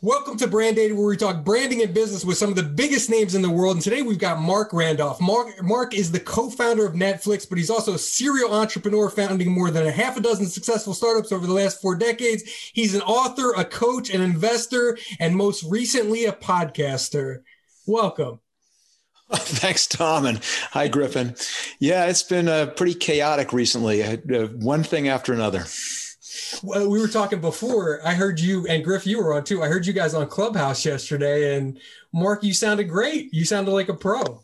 Welcome to Brand Data, where we talk branding and business with some of the biggest names in the world. And today we've got Marc Randolph. Mark, Marc is the co-founder of Netflix, but he's also a serial entrepreneur, founding more than a half a dozen successful startups over the last four decades. He's an author, a coach, an investor, and most recently a podcaster. Welcome. Thanks, Tom, and hi, Griffin. Yeah, it's been uh, pretty chaotic recently. Uh, one thing after another well, we were talking before. I heard you and Griff, you were on too. I heard you guys on Clubhouse yesterday, and Mark, you sounded great. You sounded like a pro.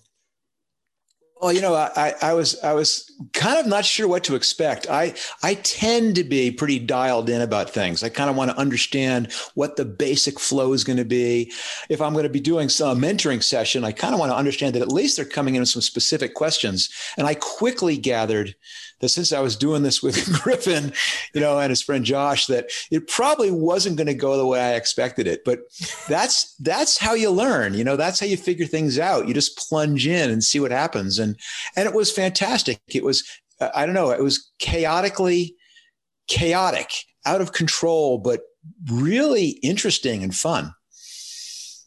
Well, you know, I, I was I was kind of not sure what to expect. I I tend to be pretty dialed in about things. I kind of want to understand what the basic flow is going to be. If I'm going to be doing some mentoring session, I kind of want to understand that at least they're coming in with some specific questions. And I quickly gathered that since I was doing this with Griffin, you know, and his friend Josh, that it probably wasn't going to go the way I expected it. But that's that's how you learn. You know, that's how you figure things out. You just plunge in and see what happens. And and it was fantastic. It was uh, I don't know. It was chaotically chaotic, out of control, but really interesting and fun.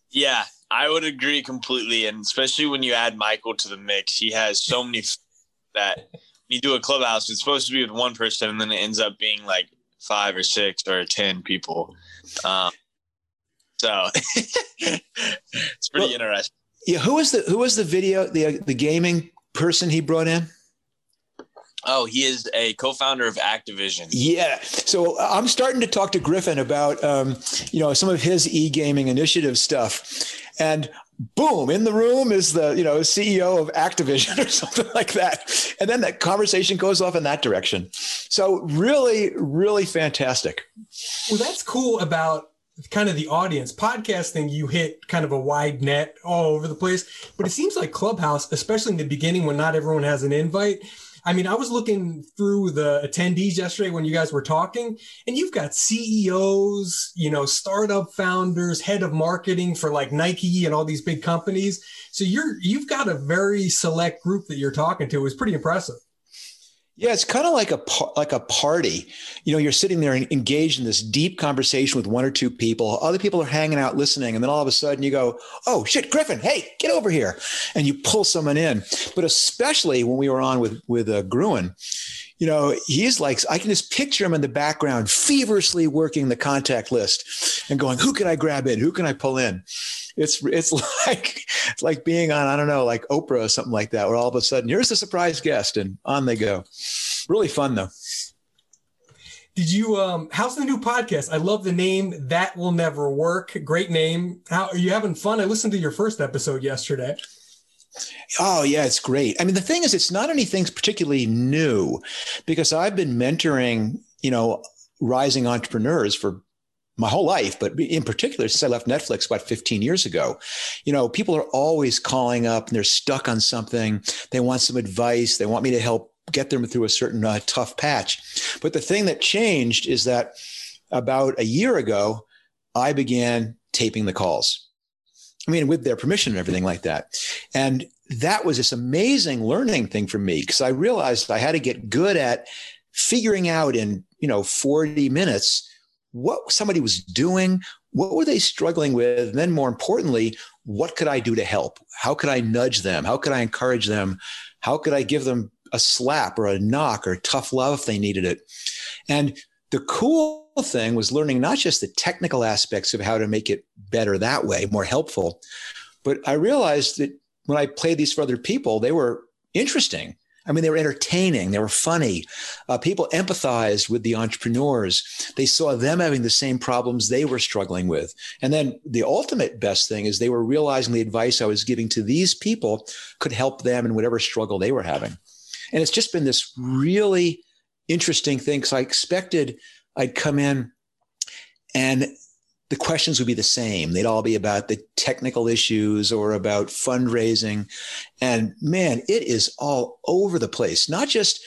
Yeah, I would agree completely, and especially when you add Michael to the mix, he has so many that you do a clubhouse, it's supposed to be with one person, and then it ends up being like five or six or ten people. Um, so it's pretty well, interesting. Yeah, who was the who was the video the the gaming person he brought in? Oh, he is a co-founder of Activision. Yeah. So I'm starting to talk to Griffin about, um, you know, some of his e-gaming initiative stuff, and boom, in the room is the, you know, CEO of Activision or something like that. And then that conversation goes off in that direction. So really, really fantastic. Well, that's cool about kind of the audience. Podcasting, you hit kind of a wide net all over the place. But it seems like Clubhouse, especially in the beginning when not everyone has an invite, I mean, I was looking through the attendees yesterday when you guys were talking, and you've got CEOs, you know, startup founders, head of marketing for like Nike and all these big companies. So you're you've got a very select group that you're talking to. It's pretty impressive. Yeah, it's kind of like a like a party. You know, you're sitting there and engaged in this deep conversation with one or two people. Other people are hanging out listening, and then all of a sudden you go, "Oh shit, Griffin! Hey, get over here!" And you pull someone in. But especially when we were on with with uh, Gruen, you know, he's like, I can just picture him in the background, feverishly working the contact list and going, "Who can I grab in? Who can I pull in?" It's it's like it's like being on I don't know like Oprah or something like that, where all of a sudden here's the surprise guest and on they go. Really fun though. Did you um how's the new podcast? I love the name That Will Never Work. Great name. How are you having fun? I listened to your first episode yesterday. Oh yeah, it's great. I mean, the thing is, it's not anything particularly new, because I've been mentoring, you know, rising entrepreneurs for my whole life, but in particular, since I left Netflix about 15 years ago, you know, people are always calling up and they're stuck on something. They want some advice. They want me to help get them through a certain uh, tough patch. But the thing that changed is that about a year ago, I began taping the calls. I mean, with their permission and everything like that. And that was this amazing learning thing for me because I realized I had to get good at figuring out in, you know, 40 minutes what somebody was doing, what were they struggling with? And then more importantly, what could I do to help? How could I nudge them? How could I encourage them? How could I give them a slap or a knock or tough love if they needed it? And the cool thing was learning not just the technical aspects of how to make it better that way, more helpful, but I realized that when I played these for other people, they were interesting. I mean, they were entertaining, they were funny. Uh, people empathized with the entrepreneurs. They saw them having the same problems they were struggling with. And then the ultimate best thing is they were realizing the advice I was giving to these people could help them in whatever struggle they were having. And it's just been this really interesting thing because I expected I'd come in and the questions would be the same. They'd all be about the technical issues or about fundraising. And man, it is all over the place, not just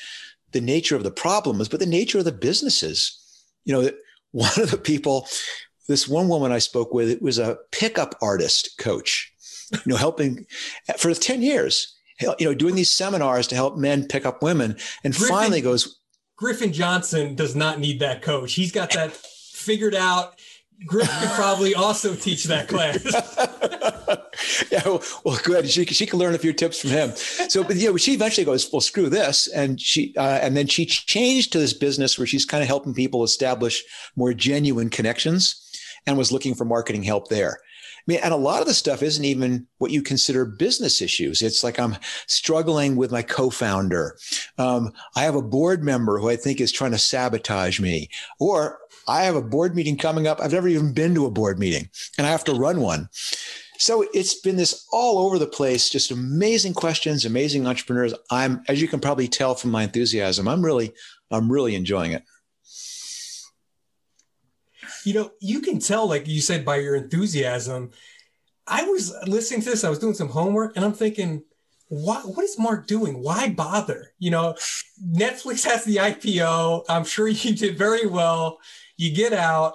the nature of the problems, but the nature of the businesses. You know, one of the people, this one woman I spoke with, it was a pickup artist coach, you know, helping for 10 years, you know, doing these seminars to help men pick up women. And Griffin, finally goes, Griffin Johnson does not need that coach. He's got that figured out Griff could probably also teach that class. yeah, well, well, good. She she can learn a few tips from him. So, but you know, she eventually goes, "Well, screw this," and she uh, and then she changed to this business where she's kind of helping people establish more genuine connections, and was looking for marketing help there. I mean, and a lot of the stuff isn't even what you consider business issues. It's like I'm struggling with my co-founder. Um, I have a board member who I think is trying to sabotage me, or I have a board meeting coming up. I've never even been to a board meeting and I have to run one. So it's been this all over the place, just amazing questions, amazing entrepreneurs. I'm, as you can probably tell from my enthusiasm, I'm really, I'm really enjoying it. You know, you can tell, like you said, by your enthusiasm. I was listening to this, I was doing some homework, and I'm thinking, what what is Mark doing? Why bother? You know, Netflix has the IPO. I'm sure you did very well you get out.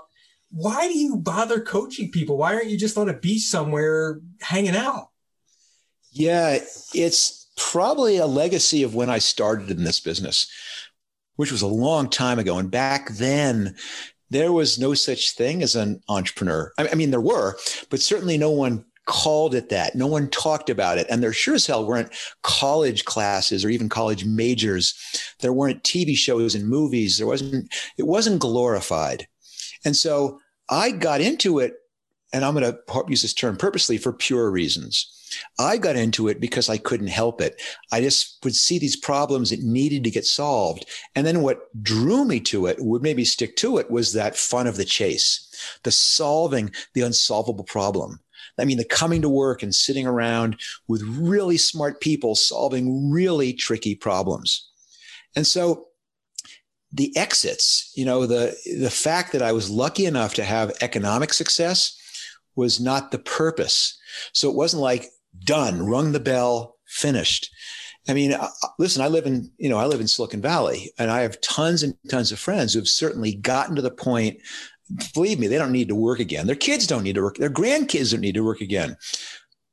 Why do you bother coaching people? Why aren't you just on a beach somewhere hanging out? Yeah, it's probably a legacy of when I started in this business, which was a long time ago. And back then, there was no such thing as an entrepreneur. I mean, there were, but certainly no one called it that. No one talked about it. And there sure as hell weren't college classes or even college majors. There weren't TV shows and movies. There wasn't, it wasn't glorified. And so I got into it, and I'm going to use this term purposely for pure reasons. I got into it because I couldn't help it. I just would see these problems that needed to get solved. And then what drew me to it, would maybe stick to it, was that fun of the chase, the solving the unsolvable problem. I mean, the coming to work and sitting around with really smart people solving really tricky problems. And so the exits, you know, the, the fact that I was lucky enough to have economic success was not the purpose. So it wasn't like done, rung the bell, finished. I mean, uh, uh, listen, I live in, you know, I live in Silicon Valley and I have tons and tons of friends who've certainly gotten to the point believe me, they don't need to work again. Their kids don't need to work. Their grandkids don't need to work again.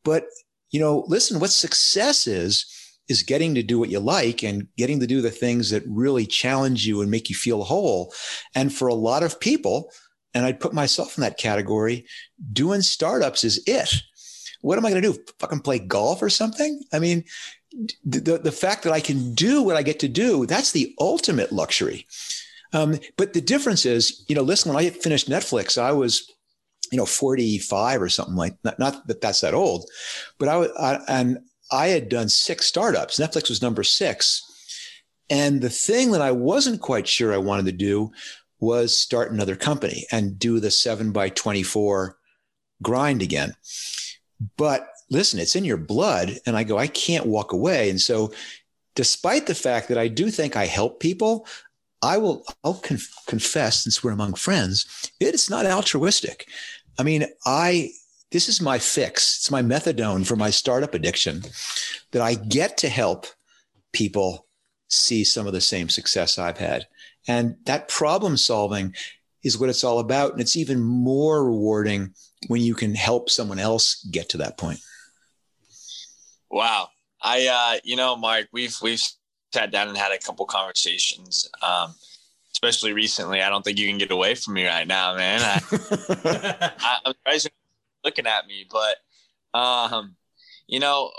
But, you know, listen, what success is, is getting to do what you like and getting to do the things that really challenge you and make you feel whole. And for a lot of people, and I'd put myself in that category, doing startups is it. What am I going to do? Fucking play golf or something? I mean, the, the fact that I can do what I get to do, that's the ultimate luxury. Um, but the difference is, you know, listen, when I finished Netflix, I was, you know, 45 or something like not, not that that's that old, but I, I, and I had done six startups. Netflix was number six. And the thing that I wasn't quite sure I wanted to do was start another company and do the seven by 24 grind again. But listen, it's in your blood. And I go, I can't walk away. And so, despite the fact that I do think I help people, I will, I'll conf- confess, since we're among friends, it's not altruistic. I mean, I, this is my fix. It's my methadone for my startup addiction that I get to help people see some of the same success I've had. And that problem solving is what it's all about. And it's even more rewarding when you can help someone else get to that point. Wow. I, uh, you know, Mark, we've, we've sat down and had a couple conversations. Um, especially recently, I don't think you can get away from me right now, man. I, I, am looking at me, but um, you know,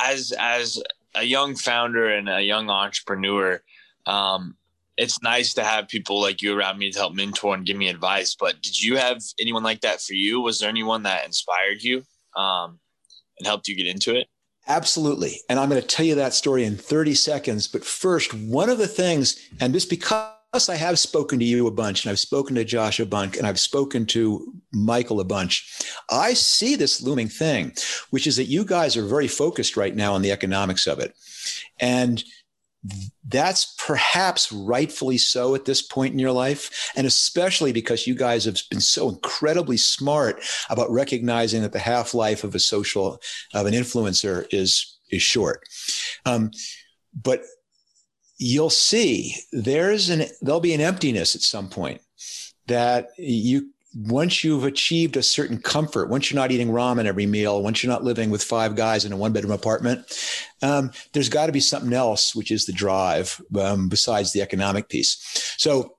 as as a young founder and a young entrepreneur, um, it's nice to have people like you around me to help mentor and give me advice. But did you have anyone like that for you? Was there anyone that inspired you um, and helped you get into it? Absolutely. And I'm going to tell you that story in 30 seconds. But first, one of the things, and just because I have spoken to you a bunch, and I've spoken to Josh a bunch, and I've spoken to Michael a bunch, I see this looming thing, which is that you guys are very focused right now on the economics of it. And that's perhaps rightfully so at this point in your life. And especially because you guys have been so incredibly smart about recognizing that the half life of a social, of an influencer is, is short. Um, but you'll see there's an, there'll be an emptiness at some point that you once you've achieved a certain comfort, once you're not eating ramen every meal, once you're not living with five guys in a one bedroom apartment, um, there's got to be something else, which is the drive um, besides the economic piece. So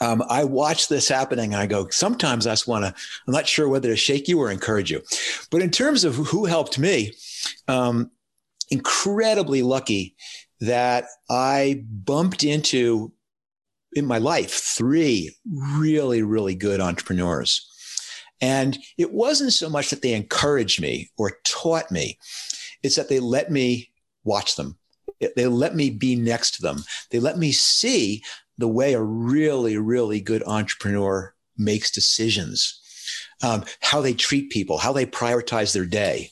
um, I watch this happening and I go, sometimes I just want to, I'm not sure whether to shake you or encourage you. But in terms of who helped me, um, incredibly lucky that I bumped into in my life three really, really good entrepreneurs. And it wasn't so much that they encouraged me or taught me, it's that they let me watch them. They let me be next to them. They let me see the way a really, really good entrepreneur makes decisions, um, how they treat people, how they prioritize their day.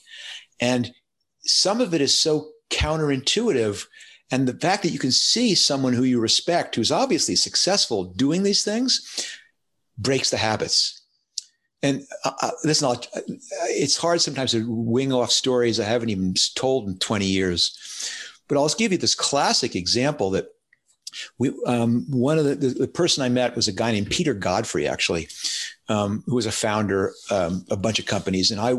And some of it is so counterintuitive. And the fact that you can see someone who you respect, who's obviously successful doing these things, breaks the habits. And uh, uh listen, I'll, it's hard sometimes to wing off stories I haven't even told in 20 years. But I'll just give you this classic example that we um, one of the, the, the person I met was a guy named Peter Godfrey, actually, um, who was a founder um, of a bunch of companies, and I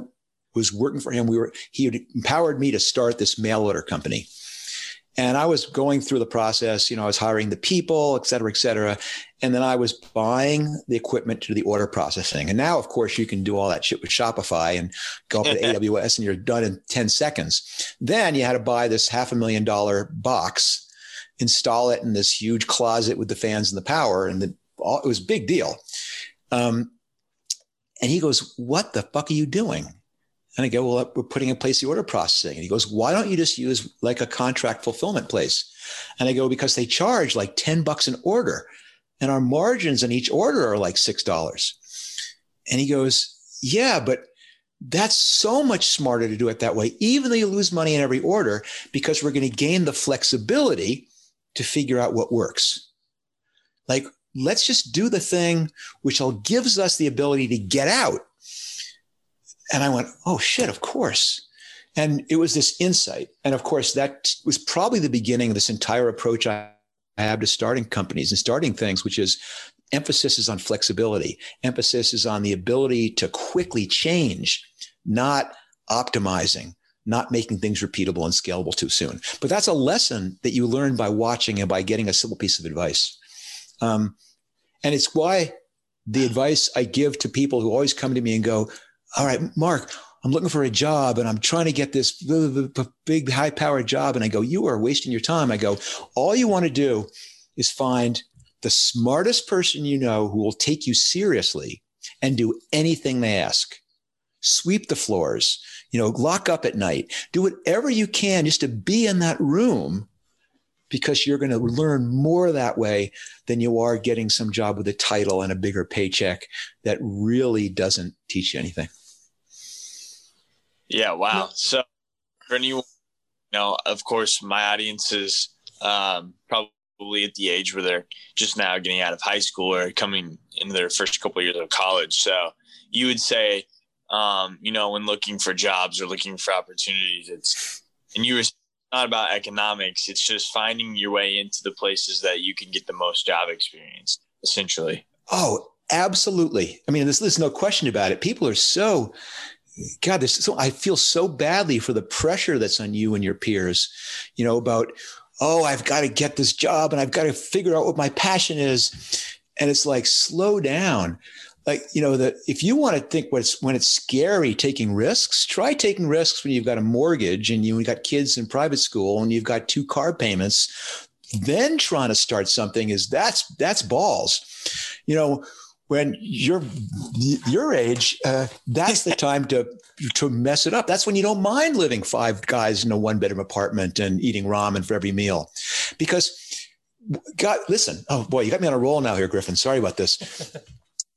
was working for him. We were he had empowered me to start this mail order company. And I was going through the process, you know, I was hiring the people, et cetera, et cetera. And then I was buying the equipment to do the order processing. And now, of course, you can do all that shit with Shopify and go up to AWS and you're done in 10 seconds. Then you had to buy this half a million dollar box install it in this huge closet with the fans and the power, and the, all, it was a big deal. Um, and he goes, "What the fuck are you doing?" And I go, "Well, we're putting in place the order processing." And he goes, "Why don't you just use like a contract fulfillment place?" And I go, "Because they charge like ten bucks an order, and our margins on each order are like six dollars." And he goes, "Yeah, but." That's so much smarter to do it that way, even though you lose money in every order, because we're going to gain the flexibility to figure out what works. Like, let's just do the thing which all gives us the ability to get out. And I went, oh shit, of course. And it was this insight. And of course, that was probably the beginning of this entire approach I have to starting companies and starting things, which is emphasis is on flexibility. Emphasis is on the ability to quickly change, not optimizing not making things repeatable and scalable too soon. But that's a lesson that you learn by watching and by getting a simple piece of advice. Um, and it's why the advice I give to people who always come to me and go, All right, Mark, I'm looking for a job and I'm trying to get this big, high powered job. And I go, You are wasting your time. I go, All you want to do is find the smartest person you know who will take you seriously and do anything they ask. Sweep the floors, you know, lock up at night, do whatever you can just to be in that room because you're going to learn more that way than you are getting some job with a title and a bigger paycheck that really doesn't teach you anything. Yeah. Wow. So for anyone, you know, of course, my audience is um, probably at the age where they're just now getting out of high school or coming into their first couple of years of college. So you would say, um, you know, when looking for jobs or looking for opportunities. It's and you were not about economics. It's just finding your way into the places that you can get the most job experience, essentially. Oh, absolutely. I mean, there's, there's no question about it. People are so God, this so I feel so badly for the pressure that's on you and your peers, you know, about, oh, I've got to get this job and I've got to figure out what my passion is. And it's like, slow down. Like you know that if you want to think what's when it's scary taking risks try taking risks when you've got a mortgage and you've got kids in private school and you've got two car payments. Then trying to start something is that's that's balls. You know when you're your age uh, that's the time to to mess it up that's when you don't mind living five guys in a one bedroom apartment and eating ramen for every meal because God, listen. Oh boy, you got me on a roll now here, Griffin. Sorry about this.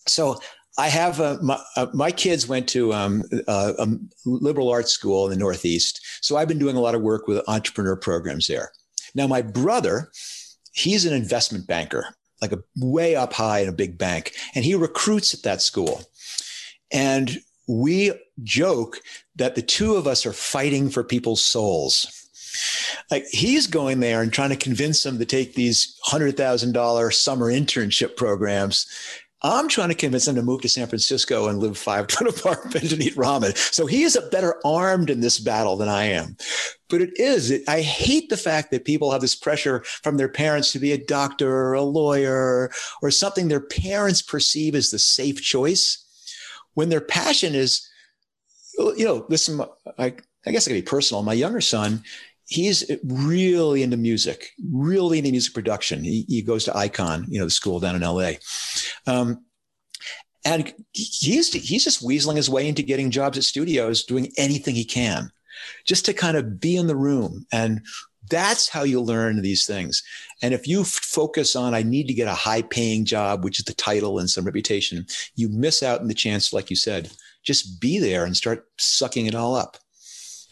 so I have uh, my, uh, my, kids went to um, uh, a liberal arts school in the Northeast. So I've been doing a lot of work with entrepreneur programs there. Now, my brother, he's an investment banker, like a way up high in a big bank, and he recruits at that school. And we joke that the two of us are fighting for people's souls. Like he's going there and trying to convince them to take these $100,000 summer internship programs I'm trying to convince him to move to San Francisco and live five foot apart and eat ramen. So he is a better armed in this battle than I am. But it is, it, I hate the fact that people have this pressure from their parents to be a doctor or a lawyer or something their parents perceive as the safe choice when their passion is, you know, listen, I, I guess I can be personal. My younger son, he's really into music, really into music production. He, he goes to Icon, you know, the school down in LA. Um, and he's he's just weaseling his way into getting jobs at studios, doing anything he can, just to kind of be in the room. And that's how you learn these things. And if you focus on, I need to get a high paying job, which is the title and some reputation, you miss out on the chance, like you said, just be there and start sucking it all up.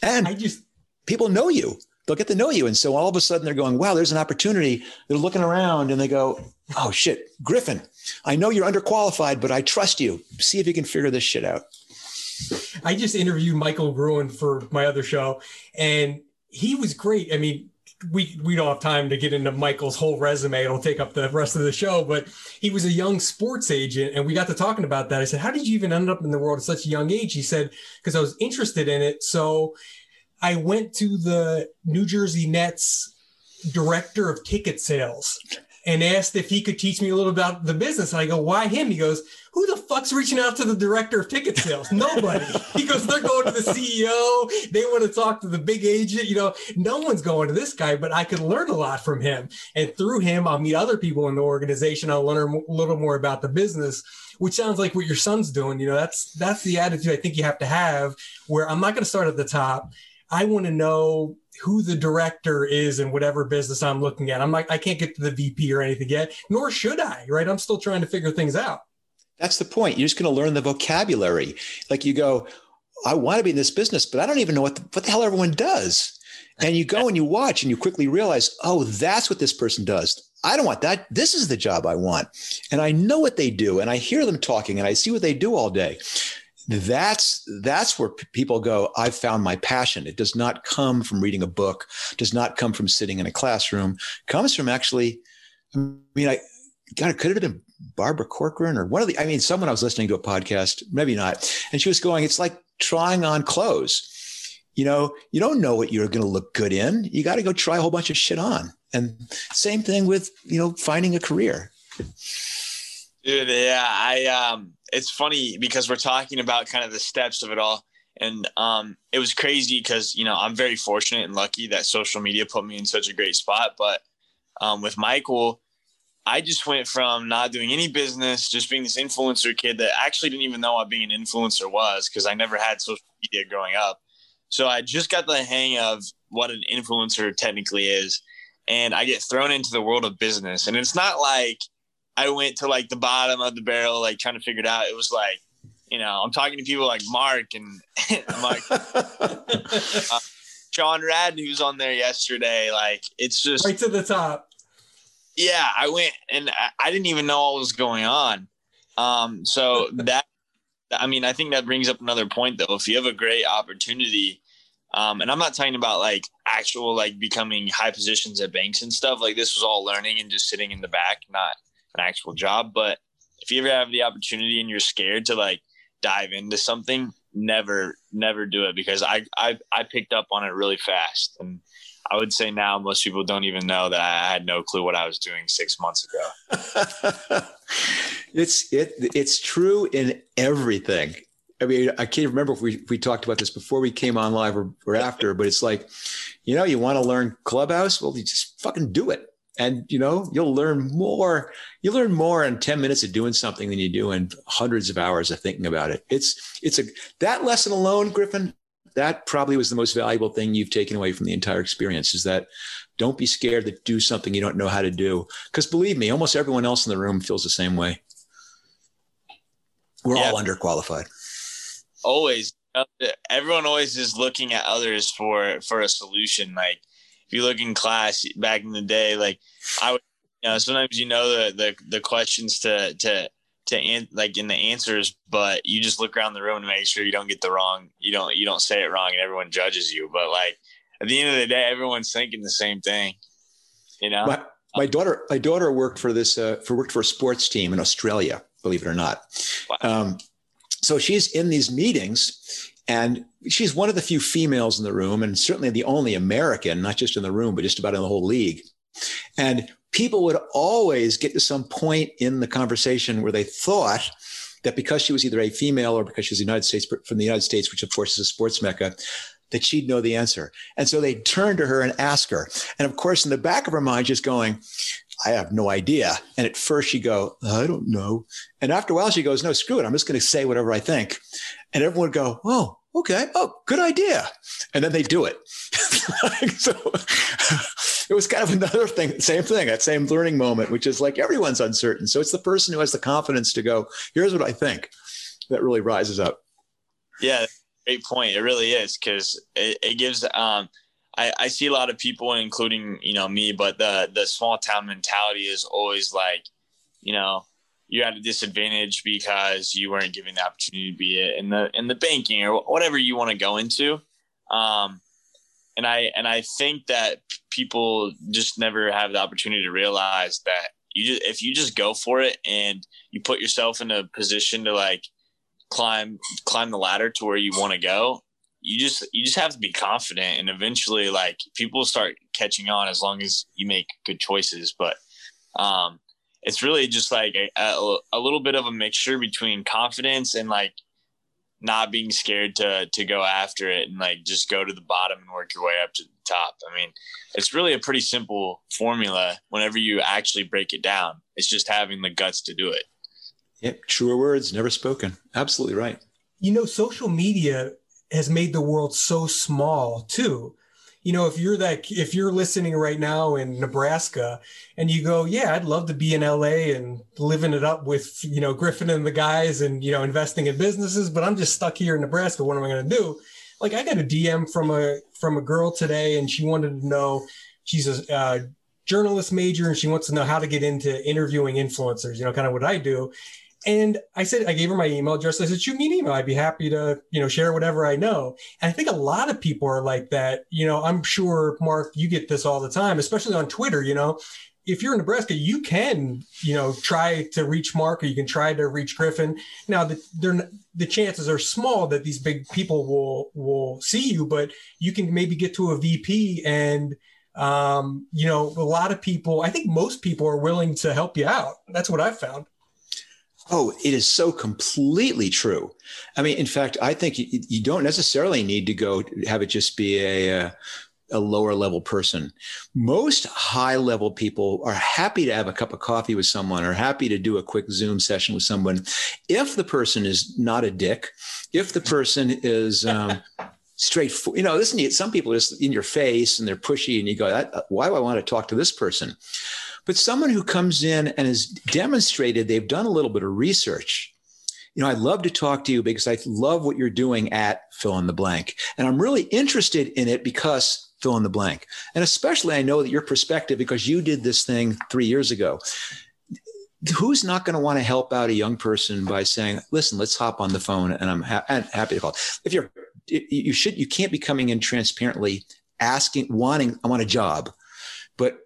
And I just people know you they'll get to know you. And so all of a sudden they're going, wow, there's an opportunity. They're looking around and they go, oh shit, Griffin, I know you're underqualified, but I trust you. See if you can figure this shit out. I just interviewed Michael Gruen for my other show and he was great. I mean, we we don't have time to get into Michael's whole resume. It'll take up the rest of the show. But he was a young sports agent, and we got to talking about that. I said, "How did you even end up in the world at such a young age?" He said, "Because I was interested in it. So I went to the New Jersey Nets director of ticket sales and asked if he could teach me a little about the business. And I go, why him? He goes, who the fuck's reaching out to the director of ticket sales? Nobody. he goes, they're going to the CEO. They want to talk to the big agent. You know, no one's going to this guy, but I could learn a lot from him. And through him, I'll meet other people in the organization. I'll learn a little more about the business which sounds like what your son's doing. You know, that's that's the attitude I think you have to have. Where I'm not going to start at the top. I want to know who the director is in whatever business I'm looking at. I'm like, I can't get to the VP or anything yet, nor should I, right? I'm still trying to figure things out. That's the point. You're just going to learn the vocabulary. Like you go, I want to be in this business, but I don't even know what the, what the hell everyone does. And you go and you watch and you quickly realize, oh, that's what this person does. I don't want that. This is the job I want. And I know what they do and I hear them talking and I see what they do all day that's that's where people go i've found my passion. It does not come from reading a book does not come from sitting in a classroom. Comes from actually i mean i god it could have been barbara corcoran or one of the i mean someone i was listening to a podcast maybe not and she was going it's like trying on clothes. You know you don't know what you're going to look good in. You got to go try a whole bunch of shit on. And same thing with you know finding a career dude yeah i um it's funny because we're talking about kind of the steps of it all. And um, it was crazy because you know i'm very fortunate and lucky that social media put me in such a great spot. But um, with michael i just went from not doing any business just being this influencer kid that actually didn't even know what being an influencer was because i never had social media growing up. So i just got the hang of what an influencer technically is. And i get thrown into the world of business. And it's not like I went to like the bottom of the barrel, like trying to figure it out. It was like, you know, I'm talking to people like Mark and I'm like uh, Sean Rad, who's on there yesterday. Like, it's just right to the top. Yeah, I went and I, I didn't even know what was going on. Um, so that, I mean, I think that brings up another point though. If you have a great opportunity, um, and I'm not talking about like actual like becoming high positions at banks and stuff. Like this was all learning and just sitting in the back, not an actual job. But if you ever have the opportunity and you're scared to like dive into something, never, never do it because I, I, I picked up on it really fast. And I would say now most people don't even know that I had no clue what I was doing six months ago. it's it it's true in everything. I mean, I can't remember if we, if we talked about this before we came on live or, or after, but it's like, you know, you want to learn Clubhouse? Well, you just fucking do it and you know you'll learn more you learn more in 10 minutes of doing something than you do in hundreds of hours of thinking about it. It's it's a that lesson alone griffin that probably was the most valuable thing you've taken away from the entire experience is that don't be scared to do something you don't know how to do. Because believe me almost everyone else in the room feels the same way. We're yeah. all underqualified. Always. Uh, everyone always is looking at others for for a solution. Like if you look in class back in the day, like I would, you know, sometimes you know the the, the questions to to to an, like in the answers, but you just look around the room to make sure you don't get the wrong, you don't you don't say it wrong, and everyone judges you. But like at the end of the day, everyone's thinking the same thing. You know. My, my daughter, my daughter worked for this uh, for worked for a sports team in Australia, believe it or not. Wow. Um, so she's in these meetings and she's one of the few females in the room and certainly the only American, not just in the room, but just about in the whole league. And people would always get to some point in the conversation where they thought that because she was either a female or because she was the United States from the United States, which of course is a sports mecca, that she'd know the answer. And so they'd turn to her and ask her. And of course, in the back of her mind, just going, I have no idea. And at first she'd go, I don't know. And after a while, she goes, No, screw it. I'm just going to say whatever I think. And everyone would go, Oh, okay. Oh, good idea. And then they do it. so it was kind of another thing, same thing, that same learning moment, which is like everyone's uncertain. So it's the person who has the confidence to go, Here's what I think that really rises up. Yeah, great point. It really is because it, it gives, um, I, I see a lot of people, including you know me, but the the small town mentality is always like, you know, you're at a disadvantage because you weren't given the opportunity to be in the in the banking or whatever you want to go into. Um, and I and I think that people just never have the opportunity to realize that you just if you just go for it and you put yourself in a position to like climb climb the ladder to where you want to go you just you just have to be confident and eventually like people start catching on as long as you make good choices but um it's really just like a, a, a little bit of a mixture between confidence and like not being scared to to go after it and like just go to the bottom and work your way up to the top. I mean, it's really a pretty simple formula whenever you actually break it down. It's just having the guts to do it. Yep, truer words never spoken. Absolutely right. You know, social media has made the world so small too. You know, if you're that, if you're listening right now in Nebraska and you go, yeah, I'd love to be in LA and living it up with, you know, Griffin and the guys and, you know, investing in businesses, but I'm just stuck here in Nebraska. What am I going to do? Like I got a DM from a, from a girl today and she wanted to know, she's a uh, journalist major and she wants to know how to get into interviewing influencers, you know, kind of what I do. And I said, I gave her my email address. I said, shoot me an email. I'd be happy to, you know, share whatever I know. And I think a lot of people are like that. You know, I'm sure, Mark, you get this all the time, especially on Twitter. You know, if you're in Nebraska, you can, you know, try to reach Mark or you can try to reach Griffin. Now, the, the chances are small that these big people will will see you, but you can maybe get to a VP and, um, you know, a lot of people. I think most people are willing to help you out. That's what I've found. Oh, it is so completely true. I mean, in fact, I think you, you don't necessarily need to go have it just be a, a, a lower level person. Most high level people are happy to have a cup of coffee with someone or happy to do a quick Zoom session with someone. If the person is not a dick, if the person is, um, straightforward. You know, listen, some people are just in your face and they're pushy, and you go, "Why do I want to talk to this person?" But someone who comes in and has demonstrated they've done a little bit of research. You know, I'd love to talk to you because I love what you're doing at fill in the blank. And I'm really interested in it because fill in the blank. And especially, I know that your perspective, because you did this thing three years ago. Who's not going to want to help out a young person by saying, "Listen, let's hop on the phone," and I'm ha- happy to call. If you're, you should, you can't be coming in transparently asking, wanting, I want a job, but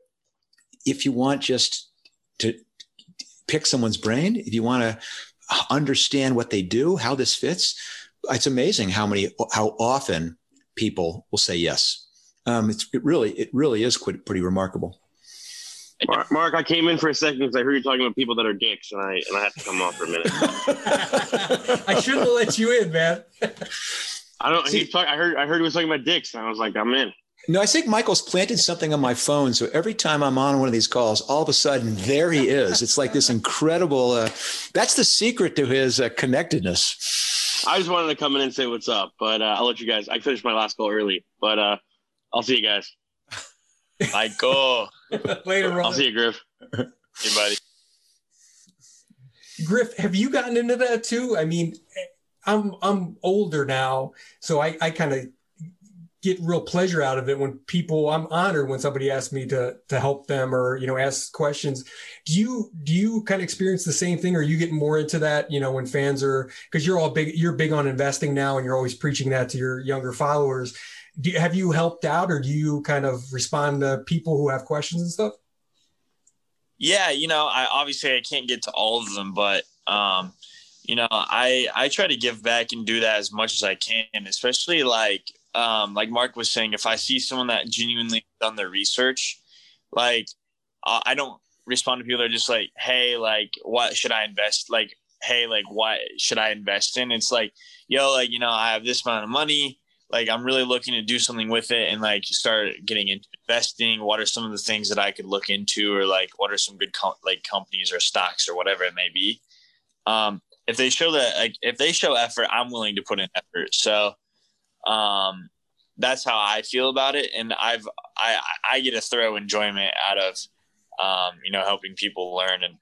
if you want just to pick someone's brain, if you want to understand what they do, how this fits, it's amazing how many, how often people will say yes. Um, it's, it really, it really is quite, pretty remarkable. Mark, I came in for a second because I heard you talking about people that are dicks, and I and I had to come off for a minute. I shouldn't have let you in, man. I don't. See, he talk, I heard. I heard he was talking about dicks, and I was like, I'm in. No, I think Michael's planted something on my phone. So every time I'm on one of these calls, all of a sudden there he is. It's like this incredible. Uh, that's the secret to his uh, connectedness. I just wanted to come in and say what's up, but uh, I'll let you guys. I finished my last call early, but uh, I'll see you guys. Michael. Later, Ron. I'll see you, Griff. Hey, buddy. Griff, have you gotten into that too? I mean, I'm I'm older now, so I I kind of get real pleasure out of it when people i'm honored when somebody asks me to to help them or you know ask questions. Do you do you kind of experience the same thing or you get more into that you know when fans are because you're all big you're big on investing now and you're always preaching that to your younger followers. Do you, have you helped out or do you kind of respond to people who have questions and stuff? Yeah you know i obviously i can't get to all of them but Um, you know, I I try to give back and do that as much as I can, especially like um, like Mark was saying, if I see someone that genuinely done their research, like I don't respond to people that are just like, hey, like what should I invest? Like, hey, like what should I invest in? It's like, yo, like you know, I have this amount of money. Like I'm really looking to do something with it and like start getting into investing. What are some of the things that I could look into, or like what are some good com- like companies or stocks or whatever it may be. Um, if they show that like if they show effort i'm willing to put in effort so um that's how i feel about it and i've i i get a thorough enjoyment out of um you know helping people learn and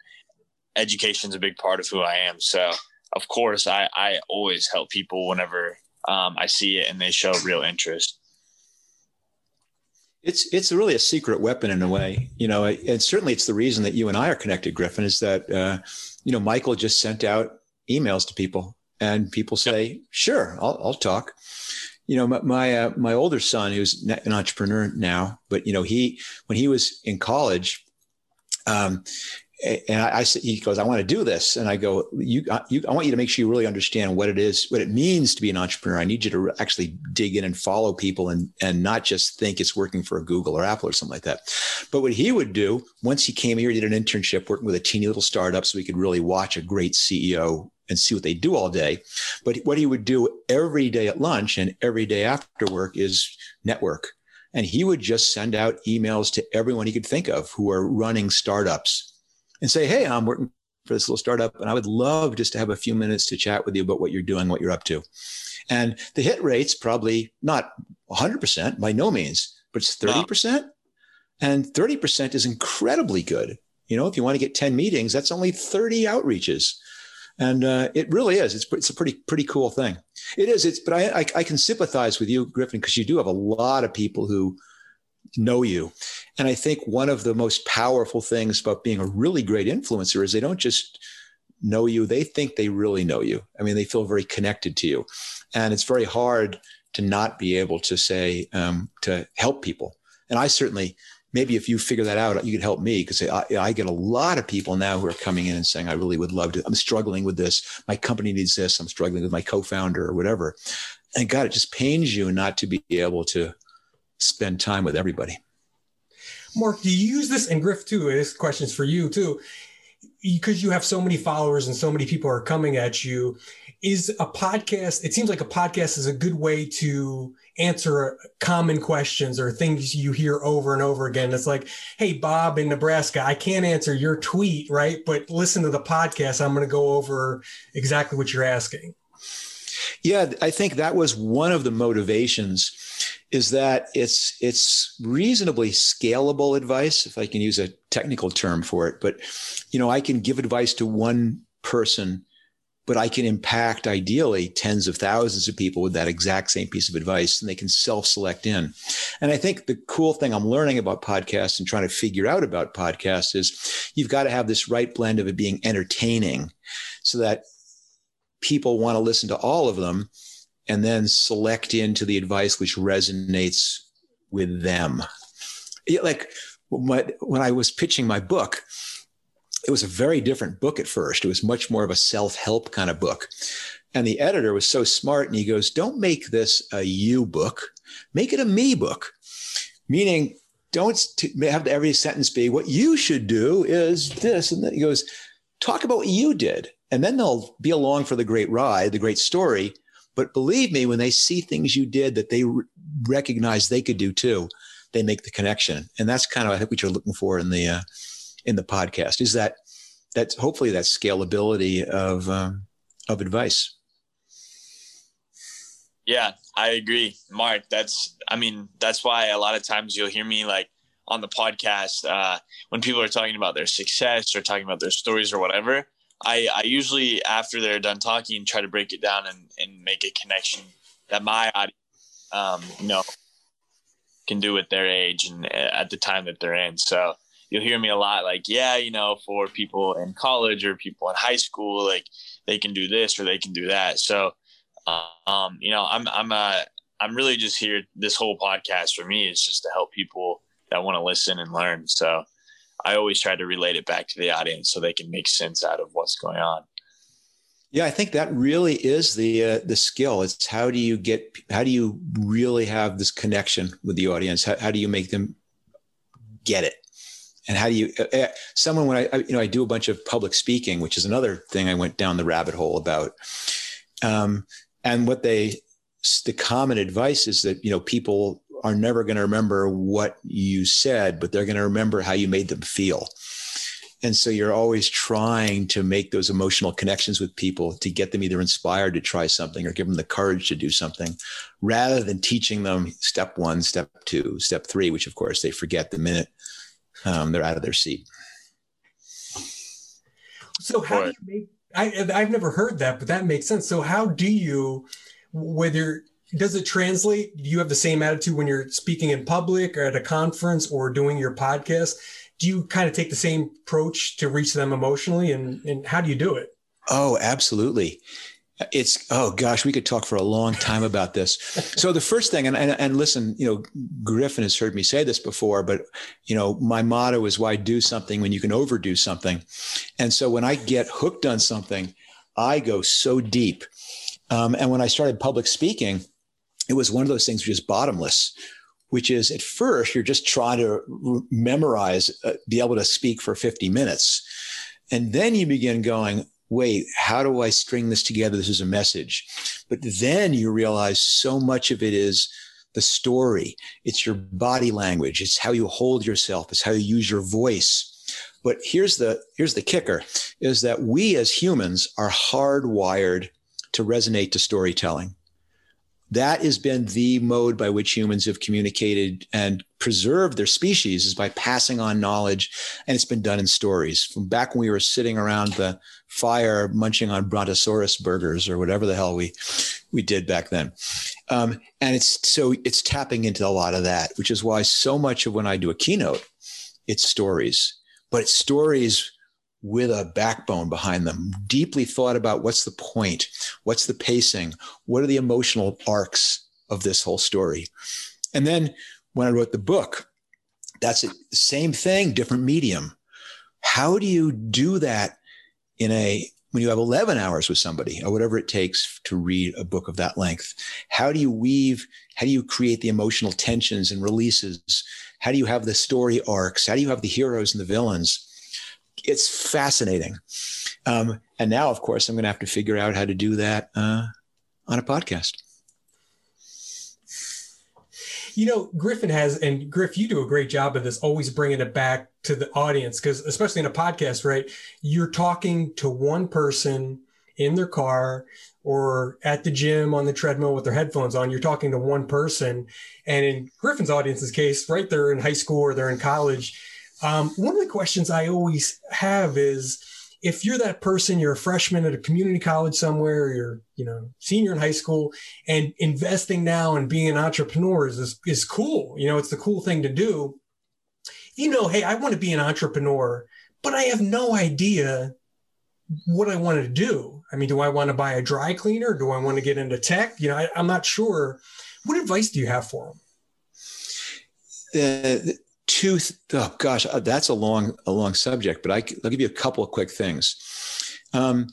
education's a big part of who i am so of course i i always help people whenever um, i see it and they show real interest it's it's really a secret weapon in a way, you know, and certainly it's the reason that you and I are connected, Griffin, is that uh, you know Michael just sent out emails to people, and people say, yep. "Sure, I'll, I'll talk." You know, my my, uh, my older son, who's an entrepreneur now, but you know, he when he was in college, um, and I, I he goes, I want to do this, and I go, you, you, I want you to make sure you really understand what it is, what it means to be an entrepreneur. I need you to actually dig in and follow people, and and not just think it's working for a Google or Apple or something like that. But what he would do once he came here, he did an internship working with a teeny little startup, so he could really watch a great CEO and see what they do all day. But what he would do every day at lunch and every day after work is network. And he would just send out emails to everyone he could think of who are running startups and say, Hey, I'm working for this little startup and I would love just to have a few minutes to chat with you about what you're doing, what you're up to. And the hit rate's probably not 100% by no means, but it's 30%. And 30% is incredibly good. You know, if you want to get 10 meetings, that's only 30 outreaches and uh, it really is. It's it's a pretty pretty cool thing. It is. It's but I I, I can sympathize with you, Griffin, because you do have a lot of people who know you, and I think one of the most powerful things about being a really great influencer is they don't just know you; they think they really know you. I mean, they feel very connected to you, and it's very hard to not be able to say um, to help people. And I certainly maybe if you figure that out, you could help me because I, I, get a lot of people now who are coming in and saying, I really would love to. I'm struggling with this. My company needs this. I'm struggling with my co-founder or whatever. And God, it just pains you not to be able to spend time with everybody. Mark, do you use this and Griff too? This question's for you too, because you have so many followers and so many people are coming at you. Is a podcast? It seems like a podcast is a good way to answer common questions or things you hear over and over again. It's like, hey, Bob in Nebraska, I can't answer your tweet, right? But listen to the podcast. I'm going to go over exactly what you're asking. Yeah, I think that was one of the motivations is that it's it's reasonably scalable advice if I can use a technical term for it, but you know, I can give advice to one person but I can impact ideally tens of thousands of people with that exact same piece of advice and they can self select in. And I think the cool thing I'm learning about podcasts and trying to figure out about podcasts is you've got to have this right blend of it being entertaining so that people want to listen to all of them and then select into the advice which resonates with them. Like when I was pitching my book, it was a very different book at first. It was much more of a self help kind of book. And the editor was so smart and he goes, Don't make this a you book, make it a me book. Meaning, don't have every sentence be what you should do is this. And then he goes, Talk about what you did. And then they'll be along for the great ride, the great story. But believe me, when they see things you did that they recognize they could do too, they make the connection. And that's kind of, I think, what you're looking for in the, uh, in the podcast is that that hopefully that scalability of um, of advice. Yeah, I agree, Mark. That's I mean that's why a lot of times you'll hear me like on the podcast uh, when people are talking about their success or talking about their stories or whatever. I, I usually after they're done talking try to break it down and, and make a connection that my audience um, you know can do at their age and uh, at the time that they're in. So you'll hear me a lot like, yeah, you know, for people in college or people in high school, like they can do this or they can do that. So, um, you know, I'm, I'm, uh, I'm really just here. This whole podcast for me is just to help people that want to listen and learn. So I always try to relate it back to the audience so they can make sense out of what's going on. Yeah, I think that really is the uh, the skill. It's how do you get how do you really have this connection with the audience? How, how do you make them get it? And how do you uh, uh someone when I, I, you know I do a bunch of public speaking, which is another thing I went down the rabbit hole about. Um, and what they the common advice is that you know people are never going to remember what you said, but they're going to remember how you made them feel. And so you're always trying to make those emotional connections with people to get them either inspired to try something or give them the courage to do something rather than teaching them step one, step two, step three, which of course they forget the minute um, they're out of their seat. So how do you make, I, I've never heard that, but that makes sense. So how do you, whether does it translate? Do you have the same attitude when you're speaking in public or at a conference or doing your podcast? do you kind of take the same approach to reach them emotionally and, and how do you do it? Oh, absolutely. It's oh gosh, we could talk for a long time about this. so the first thing, and, and and listen, you know, Griffin has heard me say this before, but you know, my motto is why do something when you can overdo something. And so when I get hooked on something, I go so deep. Um, and when I started public speaking, it was one of those things which is bottomless which is at first you're just trying to memorize, uh, be able to speak for 50 minutes. And then you begin going, wait, how do I string this together? This is a message. But then you realize so much of it is the story, it's your body language, it's how you hold yourself, it's how you use your voice. But here's the here's the kicker is that we as humans are hardwired to resonate to storytelling that has been the mode by which humans have communicated and preserved their species is by passing on knowledge and it's been done in stories. From back when we were sitting around the fire munching on brontosaurus burgers or whatever the hell we we did back then. Um, and it's so it's tapping into a lot of that which is why so much of when i do a keynote it's stories. But it's stories with a backbone behind them, deeply thought about what's the point, what's the pacing, what are the emotional arcs of this whole story. And then when I wrote the book, that's the same thing, different medium. How do you do that in a when you have 11 hours with somebody or whatever it takes to read a book of that length? How do you weave? How do you create the emotional tensions and releases? How do you have the story arcs? How do you have the heroes and the villains? It's fascinating. Um, and now, of course, I'm going to have to figure out how to do that uh, on a podcast. You know, Griffin has, and Griff, you do a great job of this, always bringing it back to the audience, because especially in a podcast, right? You're talking to one person in their car or at the gym on the treadmill with their headphones on. You're talking to one person. And in Griffin's audience's case, right, they're in high school or they're in college um, one of the questions I always have is if you're that person, you're a freshman at a community college somewhere, you're, you know, senior in high school and investing now and being an entrepreneur is, is cool. You know, it's the cool thing to do. You know, hey, I want to be an entrepreneur, but I have no idea what I want to do. I mean, do I want to buy a dry cleaner? Do I want to get into tech? You know, I, am not sure. What advice do you have for them? Uh, two oh gosh uh, that's a long a long subject but I, will give you a couple of quick things. Um,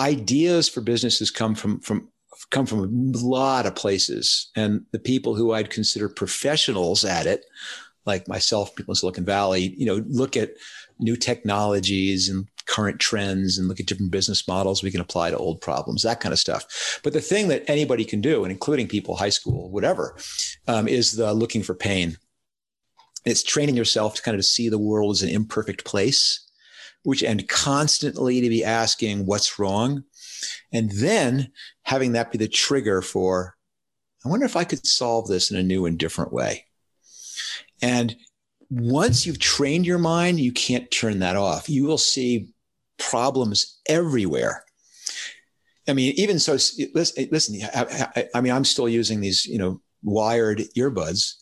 ideas for businesses come from from come from a lot of places and the people who i'd consider professionals at it like myself people in silicon valley you know look at new technologies and current trends and look at different business models we can apply to old problems that kind of stuff. But the thing that anybody can do and including people high school whatever um, is the looking for pain it's training yourself to kind of see the world as an imperfect place, which and constantly to be asking what's wrong. And then having that be the trigger for, I wonder if I could solve this in a new and different way. And once you've trained your mind, you can't turn that off. You will see problems everywhere. I mean, even so, listen, I mean, I'm still using these, you know, wired earbuds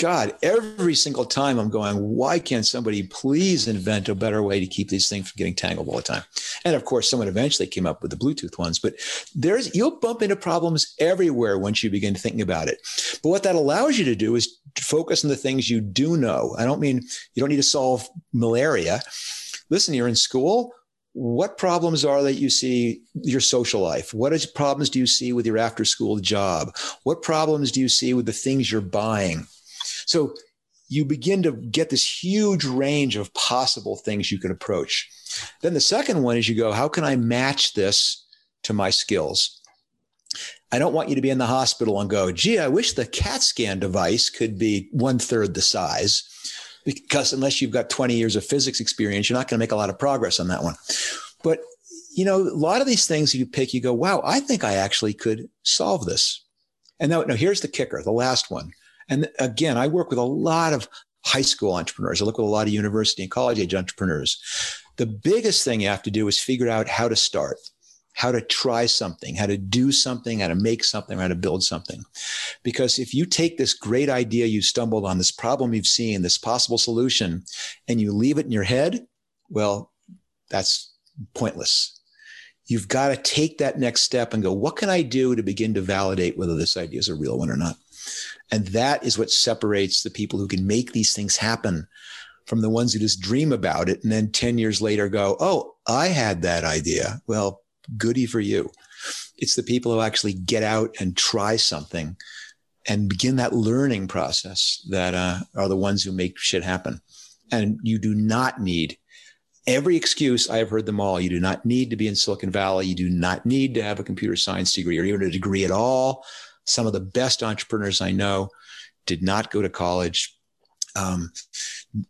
God, every single time I'm going, why can't somebody please invent a better way to keep these things from getting tangled all the time? And of course, someone eventually came up with the Bluetooth ones, but there's, you'll bump into problems everywhere once you begin thinking about it. But what that allows you to do is focus on the things you do know. I don't mean you don't need to solve malaria. Listen, you're in school. what problems are that you see your social life what is, problems do you see with your after school job what problems do you see with the things you're buying so you begin to get this huge range of possible things you can approach then the second one is you go how can i match this to my skills I don't want you to be in the hospital and go, gee, I wish the CAT scan device could be one third the size. Because unless you've got 20 years of physics experience, you're not going to make a lot of progress on that one. But, you know, a lot of these things you pick, you go, wow, I think I actually could solve this. And now, now here's the kicker, the last one. And again, I work with a lot of high school entrepreneurs. I look with a lot of university and college age entrepreneurs. The biggest thing you have to do is figure out how to start how to try something, how to do something, how to make something, how to build something. Because if you take this great idea you stumbled on, this problem you've seen, this possible solution, and you leave it in your head, well, that's pointless. You've got to take that next step and go, what can I do to begin to validate whether this idea is a real one or not? And that is what separates the people who can make these things happen from the ones who just dream about it and then 10 years later go, oh, I had that idea. Well, goody for you. It's the people who actually get out and try something and begin that learning process that uh, are the ones who make shit happen. And you do not need every excuse. I have heard them all. You do not need to be in Silicon Valley. You do not need to have a computer science degree or even a degree at all. Some of the best entrepreneurs I know did not go to college. Um,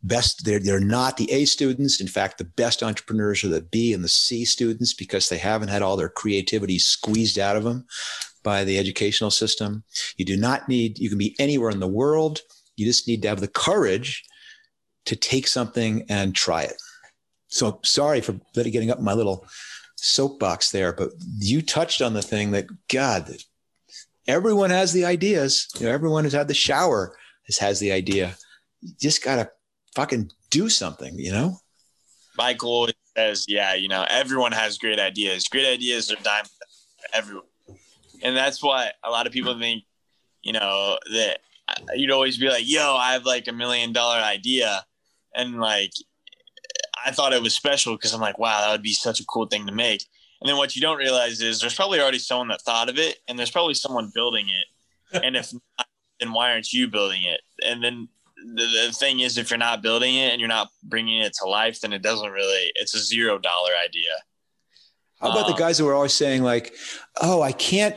best they're, they're not the a students in fact the best entrepreneurs are the b and the c students because they haven't had all their creativity squeezed out of them by the educational system you do not need you can be anywhere in the world you just need to have the courage to take something and try it so sorry for getting up my little soapbox there but you touched on the thing that god everyone has the ideas you know, everyone who's had the shower has has the idea you just got to fucking do something, you know? Michael says, yeah, you know, everyone has great ideas. Great ideas are diamond everyone. And that's what a lot of people think, you know, that uh, you'd always be like, yo, I have like a million dollar idea. And like, I thought it was special because I'm like, wow, that would be such a cool thing to make. And then what you don't realize is there's probably already someone that thought of it and there's probably someone building it. And if not, then why aren't you building it? And then the, the thing is, if you're not building it and you're not bringing it to life, then it doesn't really. It's a zero dollar idea. How about um, the guys who are always saying like, "Oh, I can't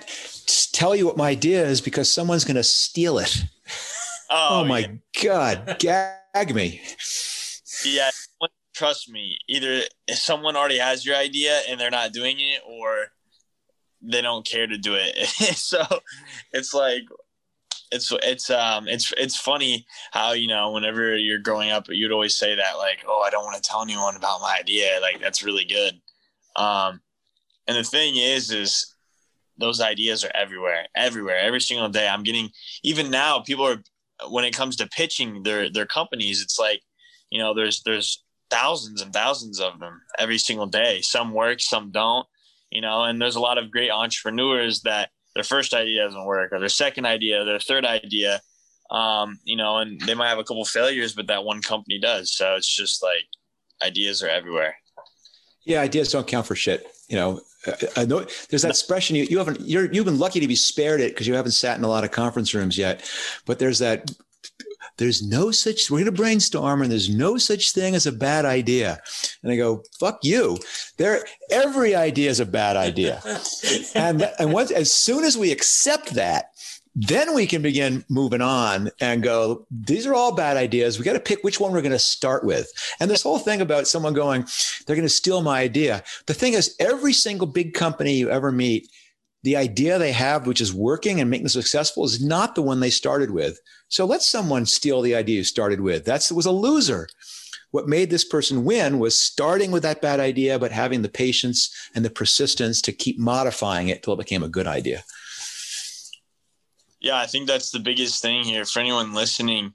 tell you what my idea is because someone's going to steal it." Oh, oh my yeah. god, gag me. Yeah, trust me. Either someone already has your idea and they're not doing it, or they don't care to do it. so it's like it's it's um it's it's funny how you know whenever you're growing up you'd always say that like oh I don't want to tell anyone about my idea like that's really good um and the thing is is those ideas are everywhere everywhere every single day I'm getting even now people are when it comes to pitching their their companies it's like you know there's there's thousands and thousands of them every single day some work some don't you know and there's a lot of great entrepreneurs that their first idea doesn't work or their second idea, their third idea, um, you know, and they might have a couple failures, but that one company does. So it's just like ideas are everywhere. Yeah, ideas don't count for shit. You know, I know there's that expression you, you haven't you're you've been lucky to be spared it because you haven't sat in a lot of conference rooms yet. But there's that there's no such we're going to brainstorm and there's no such thing as a bad idea. And i go fuck you. There every idea is a bad idea. And and once as soon as we accept that then we can begin moving on and go these are all bad ideas. We got to pick which one we're going to start with. And this whole thing about someone going they're going to steal my idea. The thing is every single big company you ever meet the idea they have, which is working and making them successful, is not the one they started with. So let someone steal the idea you started with. That was a loser. What made this person win was starting with that bad idea, but having the patience and the persistence to keep modifying it till it became a good idea. Yeah, I think that's the biggest thing here for anyone listening.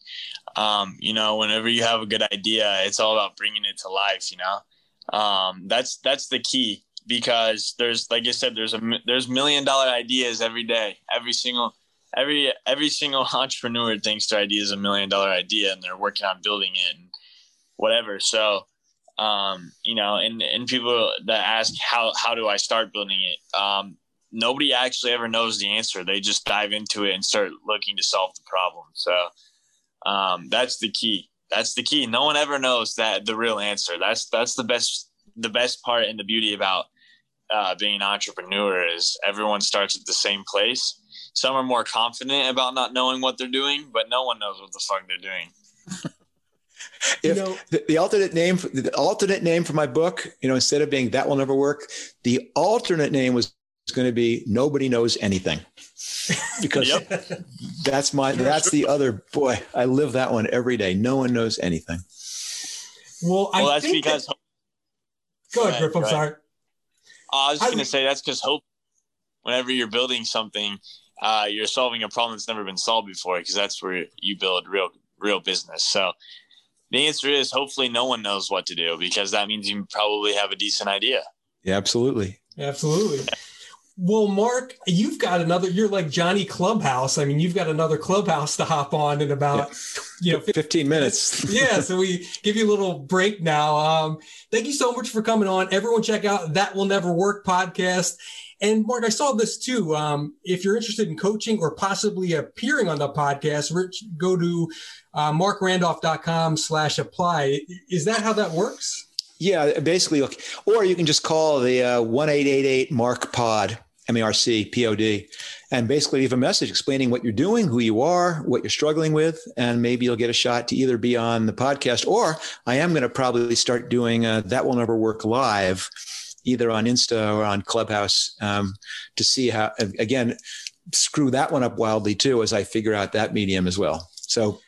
Um, you know, whenever you have a good idea, it's all about bringing it to life. You know, um, that's that's the key because there's like I said, there's a there's million dollar ideas every day. Every single every every single entrepreneur thinks their idea is a million dollar idea and they're working on building it and whatever. So Um, you know, and and people that ask how how do I start building it? Um, nobody actually ever knows the answer. They just dive into it and start looking to solve the problem. So um, that's the key. That's the key. No one ever knows that the real answer. That's that's the best the best part and the beauty about uh, being an entrepreneur is everyone starts at the same place. Some are more confident about not knowing what they're doing, but no one knows what the fuck they're doing. if you know, the, the, alternate name the alternate name for my book you know instead of being that will never work the alternate name was going to be nobody knows anything. Because that's my that's the other boy i live that one every day. No one knows anything. Well, well that's because that, go ahead griff i'm sorry i was just going to say that's because hope whenever you're building something uh, you're solving a problem that's never been solved before because that's where you build real real business so the answer is hopefully no one knows what to do because that means you probably have a decent idea. Yeah, absolutely. Absolutely. Well, Marc, you've got another, you're like Johnny Clubhouse. I mean, you've got another clubhouse to hop on in about, yeah. you know, 15 minutes. yeah. So we give you a little break now. Um, thank you so much for coming on. Everyone check out That Will Never Work podcast. And Marc, I saw this too. Um, if you're interested in coaching or possibly appearing on the podcast, Rich, go to uh, marcrandolph.com slash apply. Is that how that works? Yeah, basically, look, or you can just call the uh, one eight eight eight Marc Pod M A R C P O D, and basically leave a message explaining what you're doing, who you are, what you're struggling with, and maybe you'll get a shot to either be on the podcast or I am going to probably start doing uh, that will never work live, either on Insta or on Clubhouse, um, to see how again screw that one up wildly too as I figure out that medium as well. So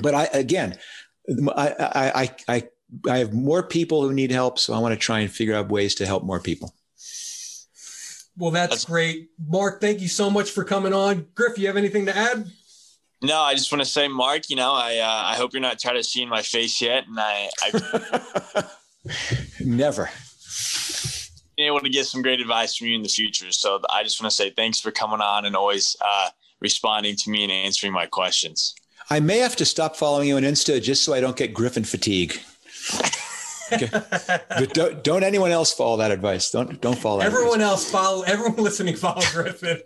but I again, I, I I I have more people who need help, so I want to try and figure out ways to help more people. Well, that's, that's great, Marc. Thank you so much for coming on. Griff, you have anything to add? No, I just want to say, Marc. You know, I uh, I hope you're not tired of seeing my face yet, and I, I never been able to get some great advice from you in the future. So I just want to say thanks for coming on and always uh, responding to me and answering my questions. I may have to stop following you on Insta just so I don't get Griffin fatigue. Okay. but don't, don't anyone else follow that advice. Don't don't follow. everyone advice. else follow. Everyone listening follow Griffin.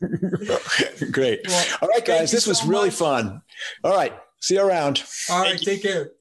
Great. Well, All right, guys. This was so really fun. All right. See you around. All right. Take care.